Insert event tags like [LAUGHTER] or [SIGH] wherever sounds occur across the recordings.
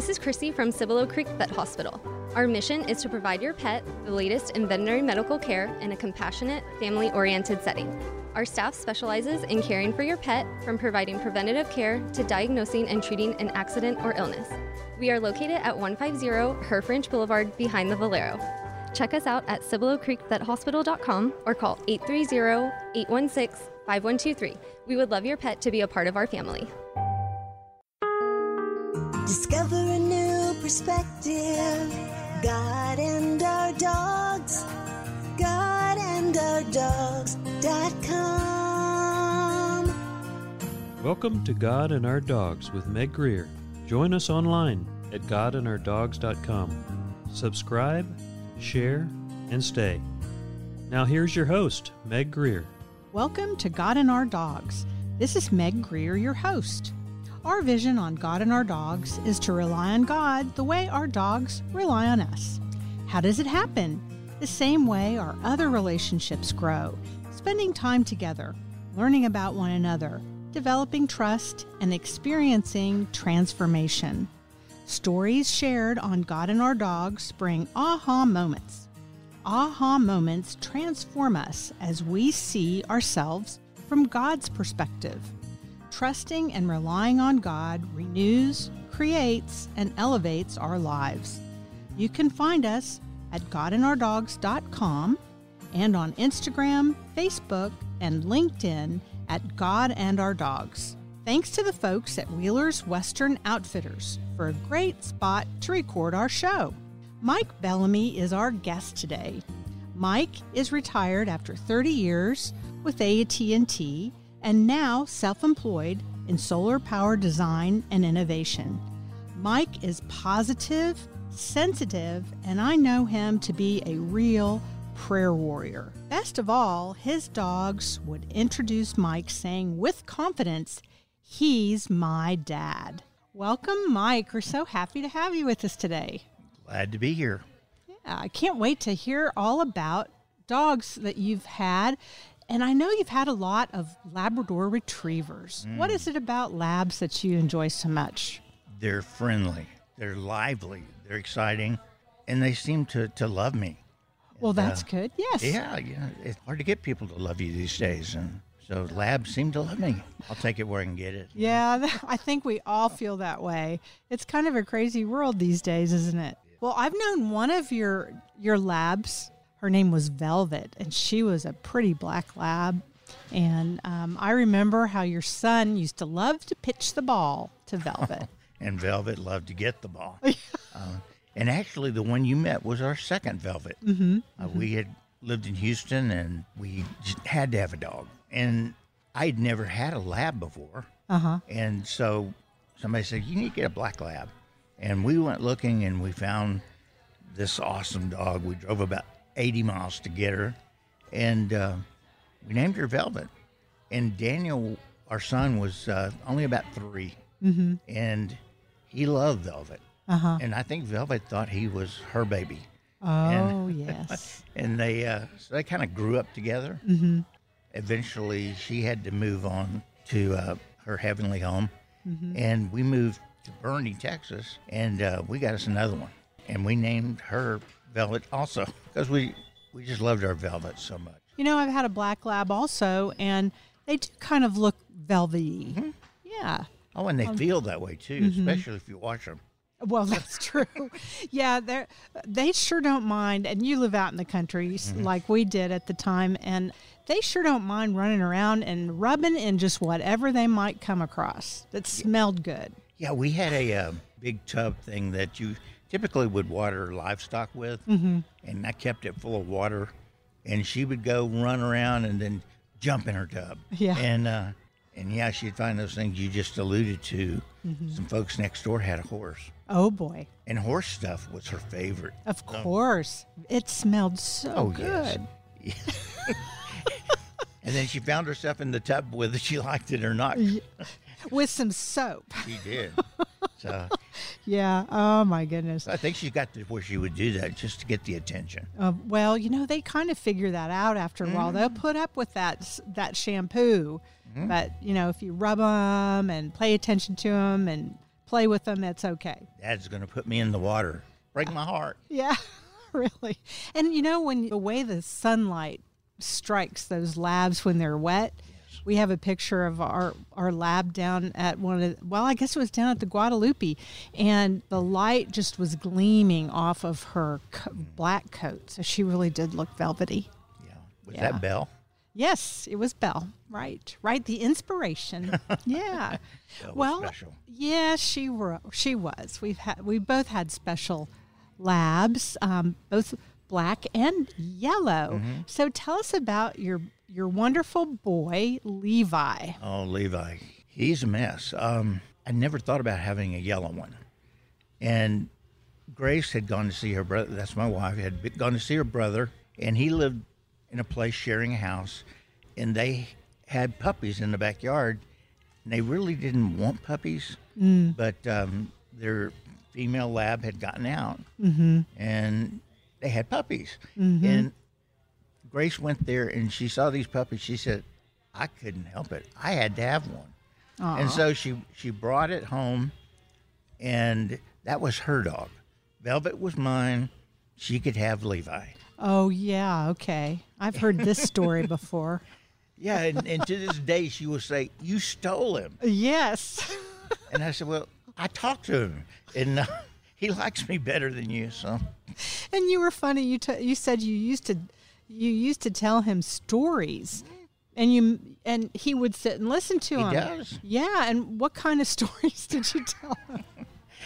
This is Chrissy from Cibolo Creek Vet Hospital. Our mission is to provide your pet the latest in veterinary medical care in a compassionate, family oriented setting. Our staff specializes in caring for your pet from providing preventative care to diagnosing and treating an accident or illness. We are located at 150 Herff Ranch Boulevard behind the Valero. Check us out at CiboloCreekVetHospital.com or call 830-816-5123. We would love your pet to be a part of our family. Discover a new perspective. God and our dogs. God and our dogs.com. Welcome to God and Our Dogs with Meg Greer. Join us online at godandourdogs.com. Subscribe, share, and stay. Now here's your host, Meg Greer. Welcome to God and Our Dogs. This is Meg Greer, your host. Our vision on God and Our Dogs is to rely on God the way our dogs rely on us. How does it happen? The same way our other relationships grow, spending time together, learning about one another, developing trust, and experiencing transformation. Stories shared on God and Our Dogs bring aha moments. Aha moments transform us as we see ourselves from God's perspective. Trusting and relying on God renews, creates, and elevates our lives. You can find us at godandourdogs.com and on Instagram, Facebook, and LinkedIn at God and Our Dogs. Thanks to the folks at Wheeler's Western Outfitters for a great spot to record our show. Mike Bellamy is our guest today. Mike is retired after 30 years with AT&T and now self-employed in solar power design and innovation. Mike is positive, sensitive, and I know him to be a real prayer warrior. Best of all, his dogs would introduce Mike saying with confidence, He's my dad. Welcome, Mike. We're so happy to have you with us today. Glad to be here. Yeah, I can't wait to hear all about dogs that you've had. And I know you've had a lot of Labrador retrievers. Mm. What is it about labs that you enjoy so much? They're friendly, they're lively, they're exciting, and they seem to, to love me. Well, that's Uh, good. Yes. Yeah, yeah. It's hard to get people to love you these days. And so labs seem to love me. I'll take it where I can get it. Yeah, [LAUGHS] I think we all feel that way. It's kind of a crazy world these days, isn't it? Well, I've known one of your your labs. Her name was Velvet, and she was a pretty black lab. And um, I remember how your son used to love to pitch the ball to Velvet. [LAUGHS] And Velvet loved to get the ball. [LAUGHS] um, and actually, the one you met was our second Velvet. mm-hmm. Uh, we had lived in Houston and we just had to have a dog. And I'd never had a lab before. Uh huh. And so somebody said, You need to get a black lab. And we went looking and we found this awesome dog. We drove about 80 miles to get her. And uh, we named her Velvet. And Daniel, our son, was uh, only about 3 Mm-hmm. And he loved Velvet. Uh huh. And I think Velvet thought he was her baby. Oh [LAUGHS] yes. And they, uh, so they kind of grew up together mm-hmm. eventually she had to move on to uh, her heavenly home Mhm. and we moved to Boerne, Texas, and uh, we got us another one, and we named her Velvet also because we we just loved our Velvet so much. You know, I've had a black lab also, and they do kind of look velvety. Mm-hmm. Yeah. Oh, and they Um, feel that way too, mhm. especially if you wash them. Well, [LAUGHS] that's true. yeah, they they sure don't mind. And you live out in the country Mhm. like we did at the time, and they sure don't mind running around and rubbing in just whatever they might come across that smelled good. Yeah, we had a uh, big tub thing that you typically would water livestock with, Mhm. and I kept it full of water, and she would go run around and then jump in her tub. Yeah. and uh, and yeah, she'd find those things you just alluded to. Mhm. Some folks next door had a horse, Oh boy! and horse stuff was her favorite. Of So- course, it smelled so Oh, yes. good. [LAUGHS] and then she found herself in the tub whether she liked it or not. [LAUGHS] [LAUGHS] With some soap. [LAUGHS] She did. [LAUGHS] So Yeah. Oh my goodness. I think she got to where she would do that just to get the attention. Uh, well, you know, they kind of figure that out after a while. They'll put up with that that shampoo, Mhm. but you know, if you rub them and pay attention to them and play with them. It's okay. Dad's going to put me in the water. Break my heart. Yeah, really. And you know, when the way the sunlight strikes those labs when they're wet, we have a picture of our, our lab down at one of the, well, I guess it was down at the Guadalupe, and the light just was gleaming off of her co- black coat. So she really did look velvety. Yeah. Was Yeah. that Belle? Yes, it was Belle. Right, right. The inspiration. [LAUGHS] yeah. Well, special. yeah, she were. She was. We've had. We both had special labs, um, both black and yellow. Mm-hmm. So tell us about your your wonderful boy Levi. Oh, Levi. He's a mess. Um, I never thought about having a yellow one. And Grace had gone to see her brother. That's my wife. Had gone to see her brother, and he lived in a place sharing a house, and they had puppies in the backyard. And they really didn't want puppies, but um, their female lab had gotten out, and they had puppies. And Grace went there and she saw these puppies. She said, "I couldn't help it. I had to have one." And so she she brought it home, and that was her dog. Velvet was mine. She could have Levi. Oh yeah, okay. I've heard this story [LAUGHS] before. Yeah, and, and to this day she will say, "You stole him," Yes. and I said, "Well, I talked to him, and uh, he likes me better than you." So And you were funny. You t- you said you used to you used to tell him stories, and you and he would sit and listen to He them. does. Yeah. And what kind of [LAUGHS] stories did you tell him?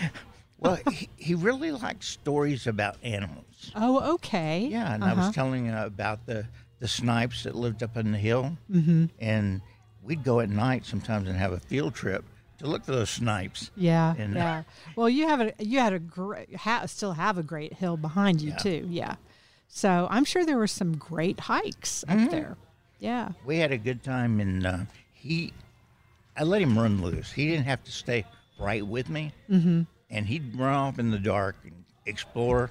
[LAUGHS] well, he, he really likes stories about animals. Oh, okay. Yeah, and I Uh-huh. was telling her about the the snipes that lived up in the hill, mm-hmm. and we'd go at night sometimes and have a field trip to look for those snipes. Yeah, And, yeah. Well, you have a you had a great ha, still have a great hill behind you Yeah. too. Yeah. So I'm sure there were some great hikes Mm-hmm. up there. Yeah. We had a good time, and uh, he, I let him run loose. He didn't have to stay right with me, mm-hmm. and he'd run off in the dark and explore,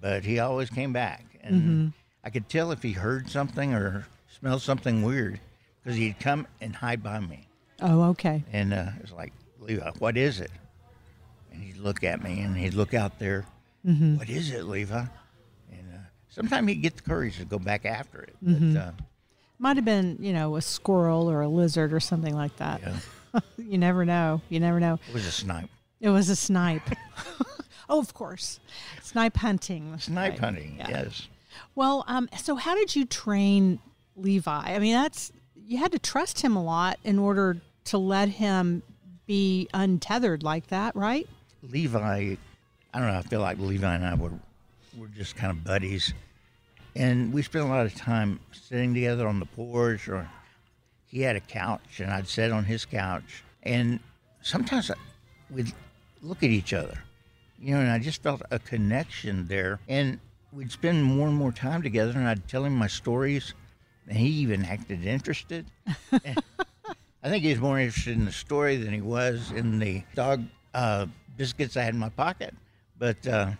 but he always came back, and Mm-hmm. I could tell if he heard something or smelled something weird, because he'd come and hide by me. Oh, okay. And uh, it's like, Levi, what is it? And he'd look at me and he'd look out there. Mm-hmm. "What is it, Levi? And uh, sometimes he'd get the courage to go back after it. Mm-hmm. But uh, Might have been you know a squirrel or a lizard or something like that. yeah, [LAUGHS] you never know. You never know. it was a snipe. It was a snipe. [LAUGHS] oh, of course, snipe hunting. Snipe Right. hunting, Yeah. yes. Well, um, so how did you train Levi? I mean, that's you had to trust him a lot in order to let him be untethered like that, right? Levi, I don't know, I feel like Levi and I were, were just kind of buddies. And we spent a lot of time sitting together on the porch, or he had a couch, and I'd sit on his couch. And sometimes I- we'd look at each other, you know, and I just felt a connection there. And we'd spend more and more time together, and I'd tell him my stories, and he even acted interested. [LAUGHS] I think he was more interested in the story than he was in the dog uh, biscuits I had in my pocket. But uh,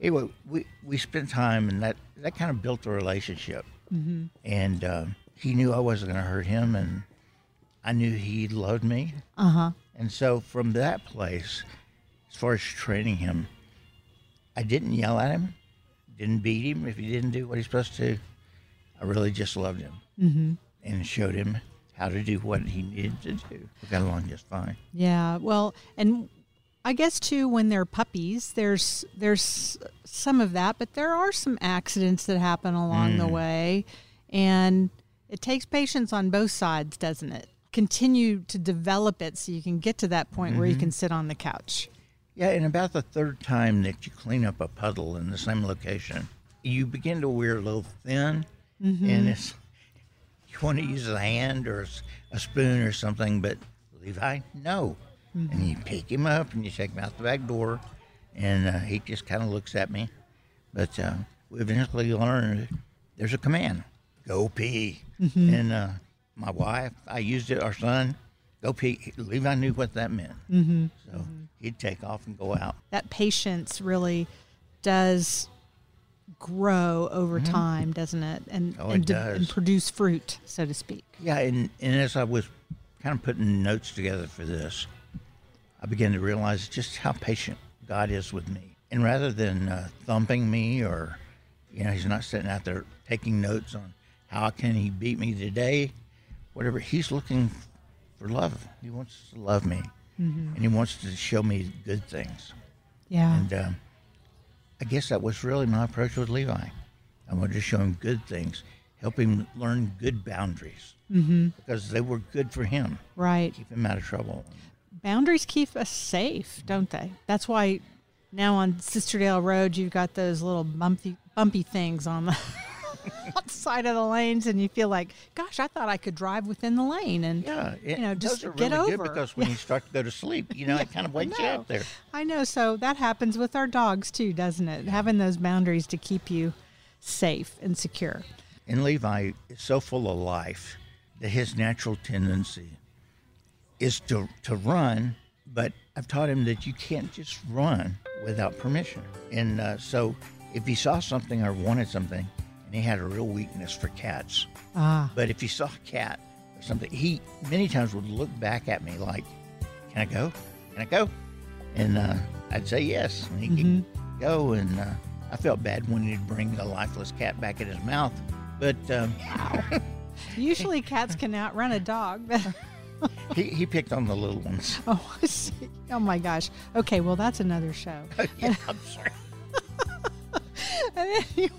anyway, we, we spent time, and that, that kind of built a relationship. And uh, he knew I wasn't going to hurt him, and I knew he loved me. Uh huh. And so from that place, as far as training him, I didn't yell at him, didn't beat him if he didn't do what he's supposed to. I really just loved him Mm-hmm. and showed him how to do what he needed to do. We got along just fine. Yeah. Well, and I guess too when they're puppies, there's there's some of that, but there are some accidents that happen along the mm. way, and it takes patience on both sides, doesn't it? Continue to develop it so you can get to that point where you can mm-hmm. sit on the couch. Yeah, and about the third time that you clean up a puddle in the same location, you begin to wear a little thin, and mm-hmm. it's you want to use a hand or a spoon or something, but Levi, no. And you pick him up and you take him out the back door, and uh, he just kind of looks at me. But uh, we eventually learned there's a command: go pee. And uh, my wife, I used it. Our son, go pee. Levi knew what that meant, mm-hmm. so he'd take off and go out. That patience really does grow over time, doesn't it? And Oh, and, it de- and produce fruit, so to speak. Yeah, and, and as I was kind of putting notes together for this, I began to realize just how patient God is with me. And rather than uh, thumping me or, you know, He's not sitting out there taking notes on how can He beat me today, whatever. He's looking for love. He wants to love me, and He wants to show me good things. Yeah. And um, I guess that was really my approach with Levi. I wanted to show him good things, help him learn good boundaries mm-hmm. because they were good for him, right. keep him out of trouble. Boundaries keep us safe, don't they? That's why now on Sisterdale Road you've got those little bumpy bumpy things on the outside of the lanes and you feel like, gosh, I thought I could drive within the lane and Yeah, it, you know, those just are get really over. good because when you start to go to sleep, you know, it [LAUGHS] kind of wakes you up there. I know. So that happens with our dogs too, doesn't it? Having those boundaries to keep you safe and secure. And Levi is so full of life that his natural tendency is to, to run, but I've taught him that you can't just run without permission. And uh, so if he saw something or wanted something, and he had a real weakness for cats, Ah, but if he saw a cat or something, he many times would look back at me like, Can I go? Can I go? And uh, I'd say yes. And he could go. And uh, I felt bad when he'd bring a lifeless cat back in his mouth. But um, [LAUGHS] usually cats can outrun a dog. But [LAUGHS] he, he picked on the little ones. oh, [LAUGHS] I see. Oh my gosh. Okay, well that's another show. yeah, I'm sorry. anyway,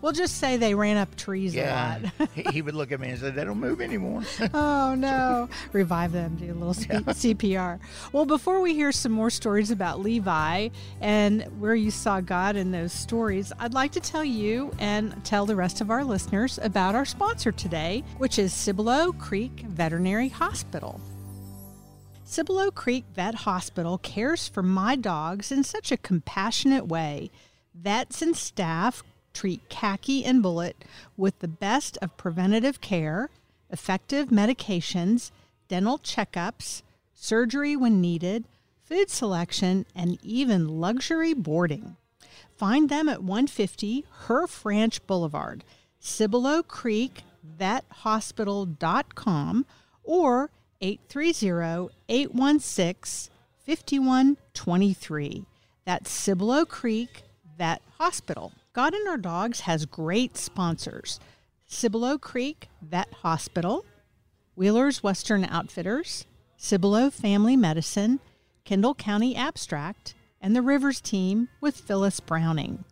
we'll just say they ran up trees Yeah. a lot. [LAUGHS] he, he would look at me and say, They don't move anymore. [LAUGHS] Oh no! Revive them, do a little C- [LAUGHS] CPR. Well, before we hear some more stories about Levi and where you saw God in those stories, I'd like to tell you and tell the rest of our listeners about our sponsor today, which is Cibolo Creek Veterinary Hospital. Cibolo Creek Vet Hospital cares for my dogs in such a compassionate way. Vets and staff treat Khaki and Bullet with the best of preventative care, effective medications, dental checkups, surgery when needed, food selection, and even luxury boarding. Find them at 150 Herff Ranch Boulevard, Cibolo Creek Vet Hospital.com or 830-816-5123. That's Cibolo Creek Vet Hospital. God and Our Dogs has great sponsors. Cibolo Creek Vet Hospital, Wheeler's Western Outfitters, Cibolo Family Medicine, Kendall County Abstract, and the Rivers team with Phyllis Browning.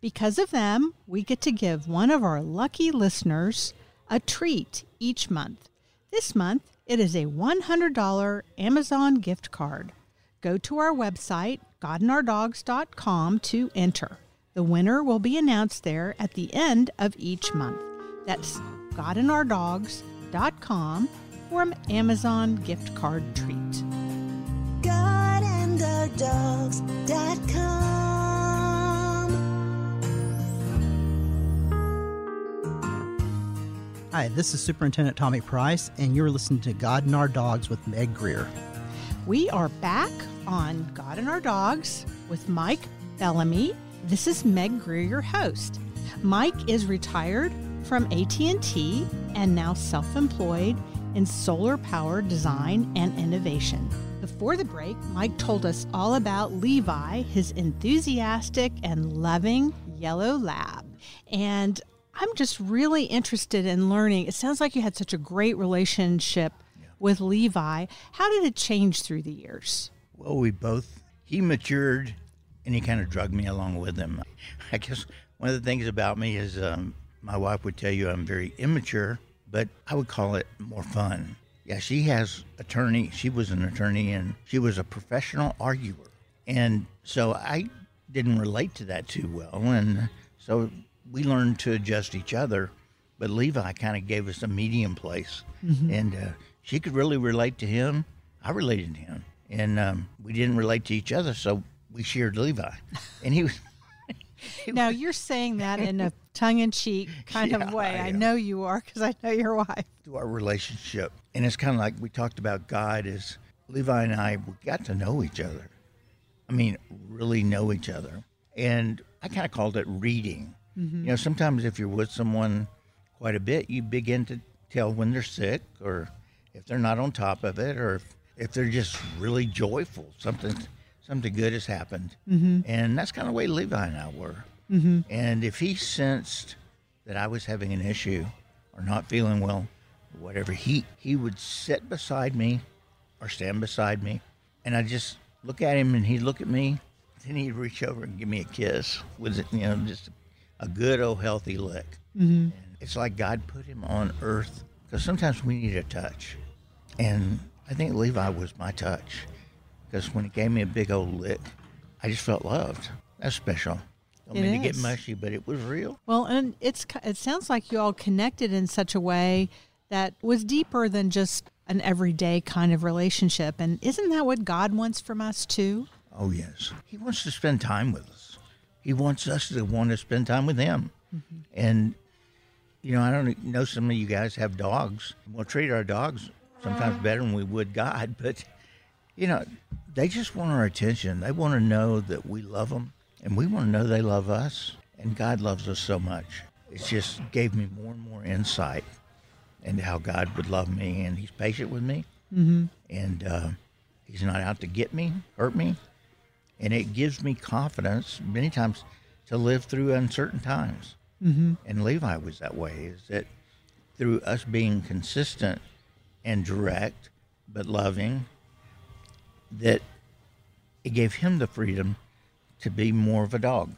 Because of them, we get to give one of our lucky listeners a treat each month. This month, it is a $100 Amazon gift card. Go to our website, godandourdogs.com, to enter. The winner will be announced there at the end of each month. That's godandourdogs.com for an Amazon gift card treat. GodandOurDogs.com. Hi, this is Superintendent Tommy Price, and you're listening to God and Our Dogs with Meg Greer. We are back on God and Our Dogs with Mike Bellamy. This is Meg Greer, your host. Mike is retired from AT&T and now self-employed in solar power design and innovation. Before the break, Mike told us all about Levi, his enthusiastic and loving yellow lab. And I'm just really interested in learning. It sounds like you had such a great relationship with Levi. How did it change through the years? Well, we both, he matured and he kind of drugged me along with him. I guess one of the things about me is um, my wife would tell you I'm very immature, but I would call it more fun. Yeah, she has attorney. She was an attorney and she was a professional arguer. And so I didn't relate to that too well. And so we learned to adjust each other. But Levi kind of gave us a medium place. And uh, she could really relate to him. I related to him. And um, we didn't relate to each other. So we shared Levi. And he was. [LAUGHS] Now you're saying that in a tongue-in-cheek kind [LAUGHS] Yeah, of way. I I, know you are because I know your wife. to our relationship. And it's kind of like we talked about God is Levi and I we got to know each other. I mean, really know each other. And I kind of called it reading. Mm-hmm. You know, sometimes if you're with someone quite a bit, you begin to tell when they're sick or if they're not on top of it or if, if they're just really joyful, something something good has happened, mm-hmm. and that's kind of the way Levi and I were. Mm-hmm. And if he sensed that I was having an issue or not feeling well, whatever, he he would sit beside me or stand beside me, and I just look at him, and he'd look at me, then he'd reach over and give me a kiss with you know just a good old healthy lick. Mm-hmm. it's like God put him on earth because sometimes we need a touch, and I think Levi was my touch because when he gave me a big old lick, I just felt loved. That's special. Don't mean to get mushy, but it was real. Well, and it's it sounds like you all connected in such a way that was deeper than just an everyday kind of relationship. And isn't that what God wants from us too? Oh yes, he wants to spend time with us. He wants us to want to spend time with him. Mm-hmm. And you know, I don't know some of you guys have dogs. We'll treat our dogs sometimes ah. better than we would God, [LAUGHS] but you know, they just want our attention. They want to know that we love them, and we want to know they love us. And God loves us so much. It just gave me more and more insight into how God would love me, and He's patient with me, mm-hmm. and uh, He's not out to get me, hurt me, and it gives me confidence many times to live through uncertain times. Mm-hmm. And Levi was that way. Is that through us being consistent and direct, but loving, that it gave him the freedom to be more of a dog.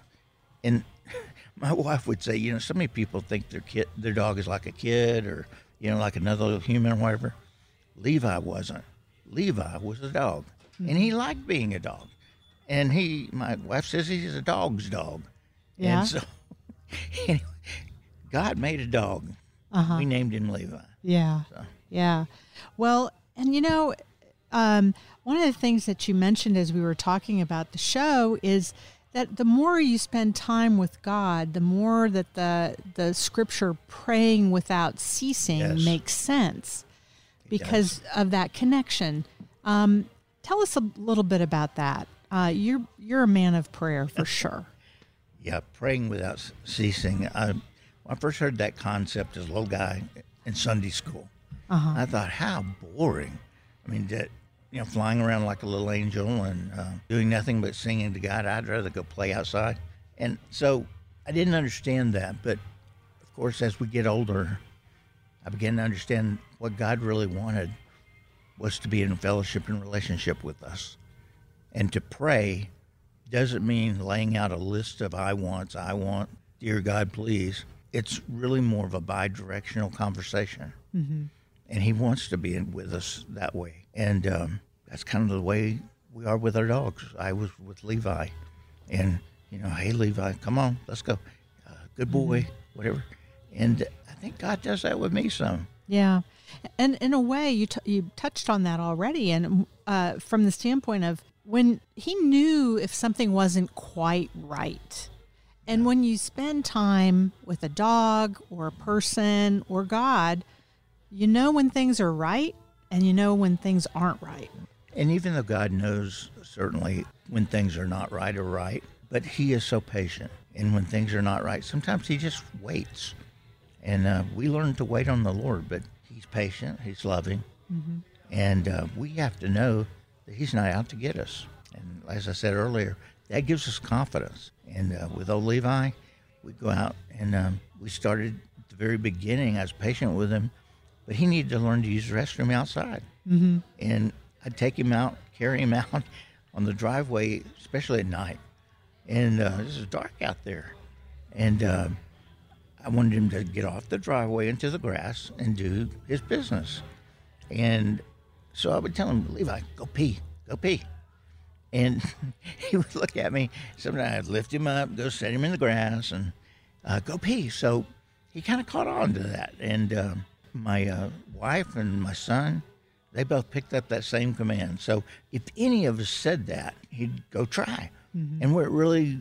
And [LAUGHS] my wife would say, you know, so many people think their kid, their dog is like a kid or you know, like another human or whatever. Levi wasn't. Levi was a dog, and he liked being a dog. And he, my wife says he's a dog's dog. Yeah. And so, [LAUGHS] anyway, God made a dog. Uh-huh. We named him Levi. Yeah. Yeah. Well, and you know, um, one of the things that you mentioned as we were talking about the show is that the more you spend time with God, the more that the the scripture praying without ceasing Yes. makes sense because of that connection. Um, tell us a little bit about that. Uh, you're you're a man of prayer for sure. Yeah, praying without ceasing. I, when I first heard that concept as a little guy in Sunday school, I thought, how boring. I mean, that you know, flying around like a little angel and uh, doing nothing but singing to God. I'd rather go play outside. And so I didn't understand that. But of course, as we get older, I began to understand what God really wanted was to be in fellowship and relationship with us. And to pray doesn't mean laying out a list of I wants, I want, dear God, please. It's really more of a bi directional conversation. And He wants to be in, with us that way. And um, that's kind of the way we are with our dogs. I was with Levi. And, you know, hey, Levi, come on, let's go. Uh, good boy, whatever. And I think God does that with me some. Yeah, and in a way, you t- you touched on that already, and uh, from the standpoint of when he knew if something wasn't quite right, and when you spend time with a dog or a person or God, you know when things are right, and you know when things aren't right. And even though God knows certainly when things are not right or right, but He is so patient. And when things are not right, sometimes He just waits. And uh, we learn to wait on the Lord, but He's patient, He's loving. And uh, we have to know that He's not out to get us. And as I said earlier, that gives us confidence. And uh, with old Levi, we go out and um, we started at the very beginning. I was patient with him, but he needed to learn to use the restroom outside. Mm-hmm. And I'd take him out, [LAUGHS] carry him out on the driveway, especially at night. And uh, this is dark out there. And uh, I wanted him to get off the driveway into the grass and do his business. And so I would tell him, Levi, go pee, go pee. And [LAUGHS] he would look at me. Sometimes I'd lift him up, go set him in the grass, and uh, go pee. So he kind of caught on to that. And uh, my uh, wife and my son, they both picked up that same command. So if any of us said that, he'd go try. And where it really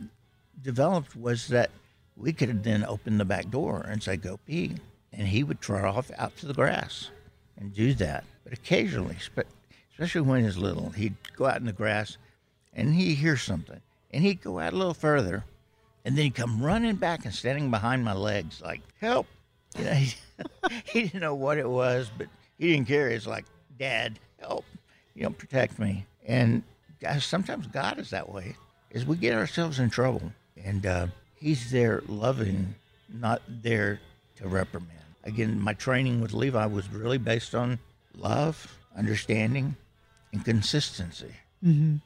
developed was that we could then open the back door and say, go pee. And he would trot off out to the grass and do that. But occasionally, especially when he's little, he'd go out in the grass and he'd hear something. And he'd go out a little further and then he'd come running back and standing behind my legs like, help. [LAUGHS] You know, he, [LAUGHS] he didn't know what it was, but he didn't care. It's like, Dad, help. you know, protect me. And guys, sometimes God is that way. Is we get ourselves in trouble, and uh, He's there loving, not there to reprimand. Again, my training with Levi was really based on love, understanding, and consistency. Mm-hmm.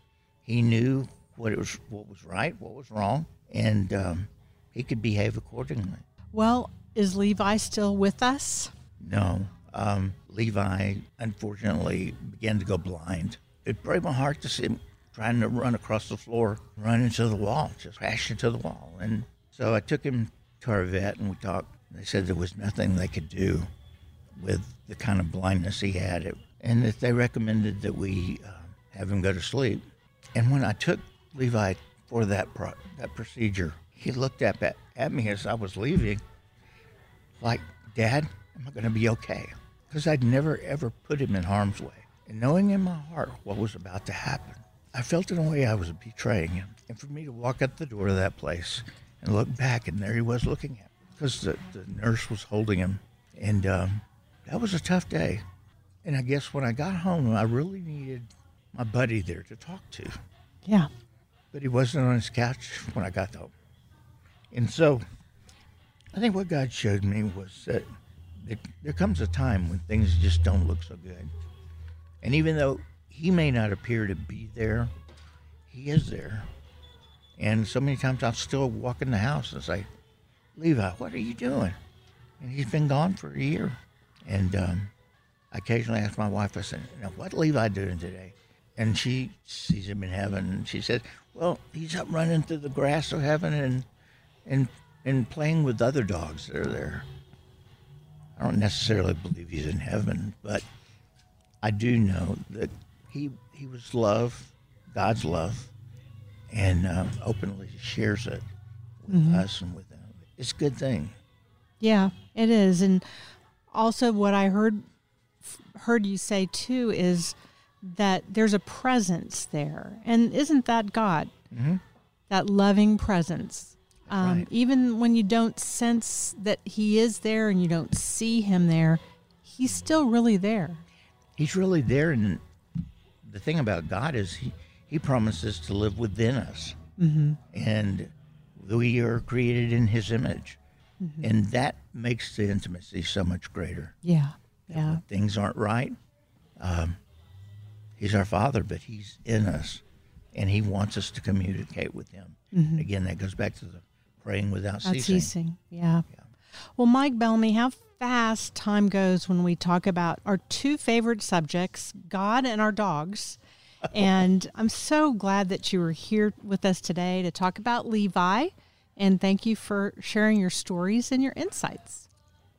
He knew what it was, what was right, what was wrong, and um, he could behave accordingly. Well, is Levi still with us? No, um, Levi unfortunately began to go blind. It broke my heart to see him trying to run across the floor, run into the wall, just crash into the wall. And so I took him to our vet and we talked. They said there was nothing they could do with the kind of blindness he had, and that they recommended that we uh, have him go to sleep. And when I took Levi for that pro- that procedure, he looked up at, at me as I was leaving, like, Dad, am I going to be okay? Because I'd never ever put him in harm's way. And knowing in my heart what was about to happen, I felt in a way I was betraying him. And for me to walk out the door of that place and look back, and there he was looking at me, because the, the nurse was holding him. And um, that was a tough day. And I guess when I got home, I really needed my buddy there to talk to. Yeah. But he wasn't on his couch when I got home. And so I think what God showed me was that there, there comes a time when things just don't look so good. And even though he may not appear to be there, he is there. And so many times I'll still walk in the house and say, Levi, what are you doing? And he's been gone for a year. And um, I occasionally ask my wife, I said, now, what Levi doing today? And she sees him in heaven. And she said, well, he's up running through the grass of heaven and, and, and playing with other dogs that are there. I don't necessarily believe he's in heaven, but I do know that he, he was love, God's love, and um, openly shares it with us and with them. It's a good thing. Yeah, it is. And also what I heard heard you say too is that there's a presence there. And isn't that God? Mm-hmm. That loving presence. Um, right. Even when you don't sense that He is there and you don't see Him there, He's still really there. He's really there, and the thing about God is he he promises to live within us, Mm-hmm. and we are created in His image, Mm-hmm. and that makes the intimacy so much greater. Yeah. Yeah. When things aren't right, um, He's our Father, but He's in us, and He wants us to communicate with Him. Again, that goes back to the praying without ceasing. ceasing. Yeah. Yeah. Well, Mike Bellamy, how fast time goes when we talk about our two favorite subjects, God and our dogs. [LAUGHS] and I'm so glad that you were here with us today to talk about Levi. And thank you for sharing your stories and your insights.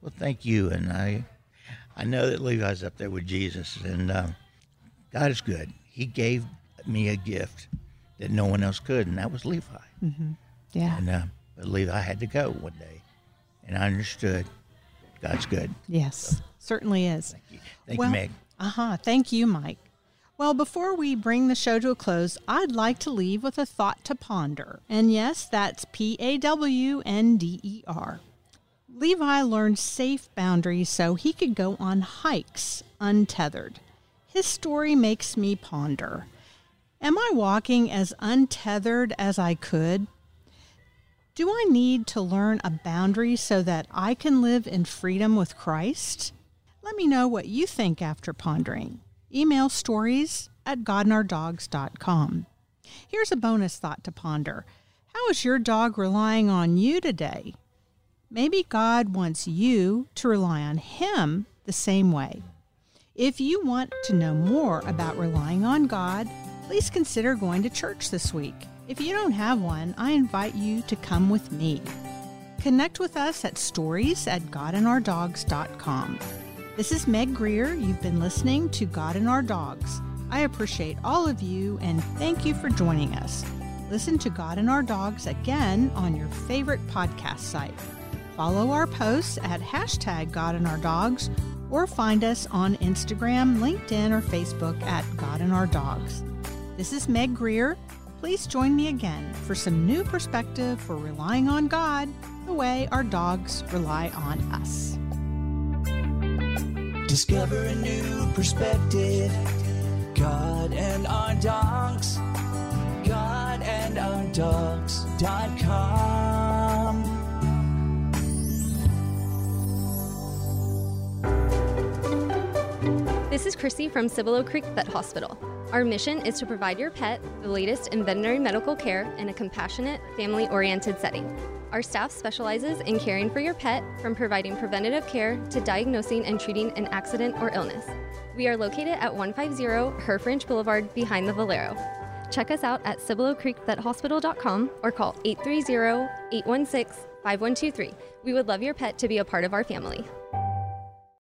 Well, thank you, and I, I know that Levi's up there with Jesus, and um, God is good. He gave me a gift that no one else could, and that was Levi. Yeah. And uh, but I had to go one day, and I understood God's good. Yes, certainly is. Thank you, thank well, you, Meg. Uh huh. Thank you, Mike. Well, before we bring the show to a close, I'd like to leave with a thought to ponder. And yes, that's P A W N D E R. Levi learned safe boundaries so he could go on hikes untethered. His story makes me ponder Am I walking as untethered as I could? Do I need to learn a boundary so that I can live in freedom with Christ? Let me know what you think after pondering. Email stories at godandourdogs.com. Here's a bonus thought to ponder How is your dog relying on you today? Maybe God wants you to rely on Him the same way. If you want to know more about relying on God, please consider going to church this week. If you don't have one, I invite you to come with me. Connect with us at stories at godandourdogs.com. This is Meg Greer. You've been listening to God and Our Dogs. I appreciate all of you and thank you for joining us. Listen to God and Our Dogs again on your favorite podcast site. Follow our posts at hashtag God and Our Dogs or find us on Instagram, LinkedIn, or Facebook at God and Our Dogs. This is Meg Greer. Please join me again for some new perspective for relying on God the way our dogs rely on us. Discover a new perspective. God and our dogs. God and our dogs.com. This is Chrissy from Cibolo Creek Vet Hospital. Our mission is to provide your pet the latest in veterinary medical care in a compassionate, family oriented setting. Our staff specializes in caring for your pet from providing preventative care to diagnosing and treating an accident or illness. We are located at 150 Herff Ranch Boulevard behind the Valero. Check us out at CiboloCreekVetHospital.com or call 830 816 5123. We would love your pet to be a part of our family.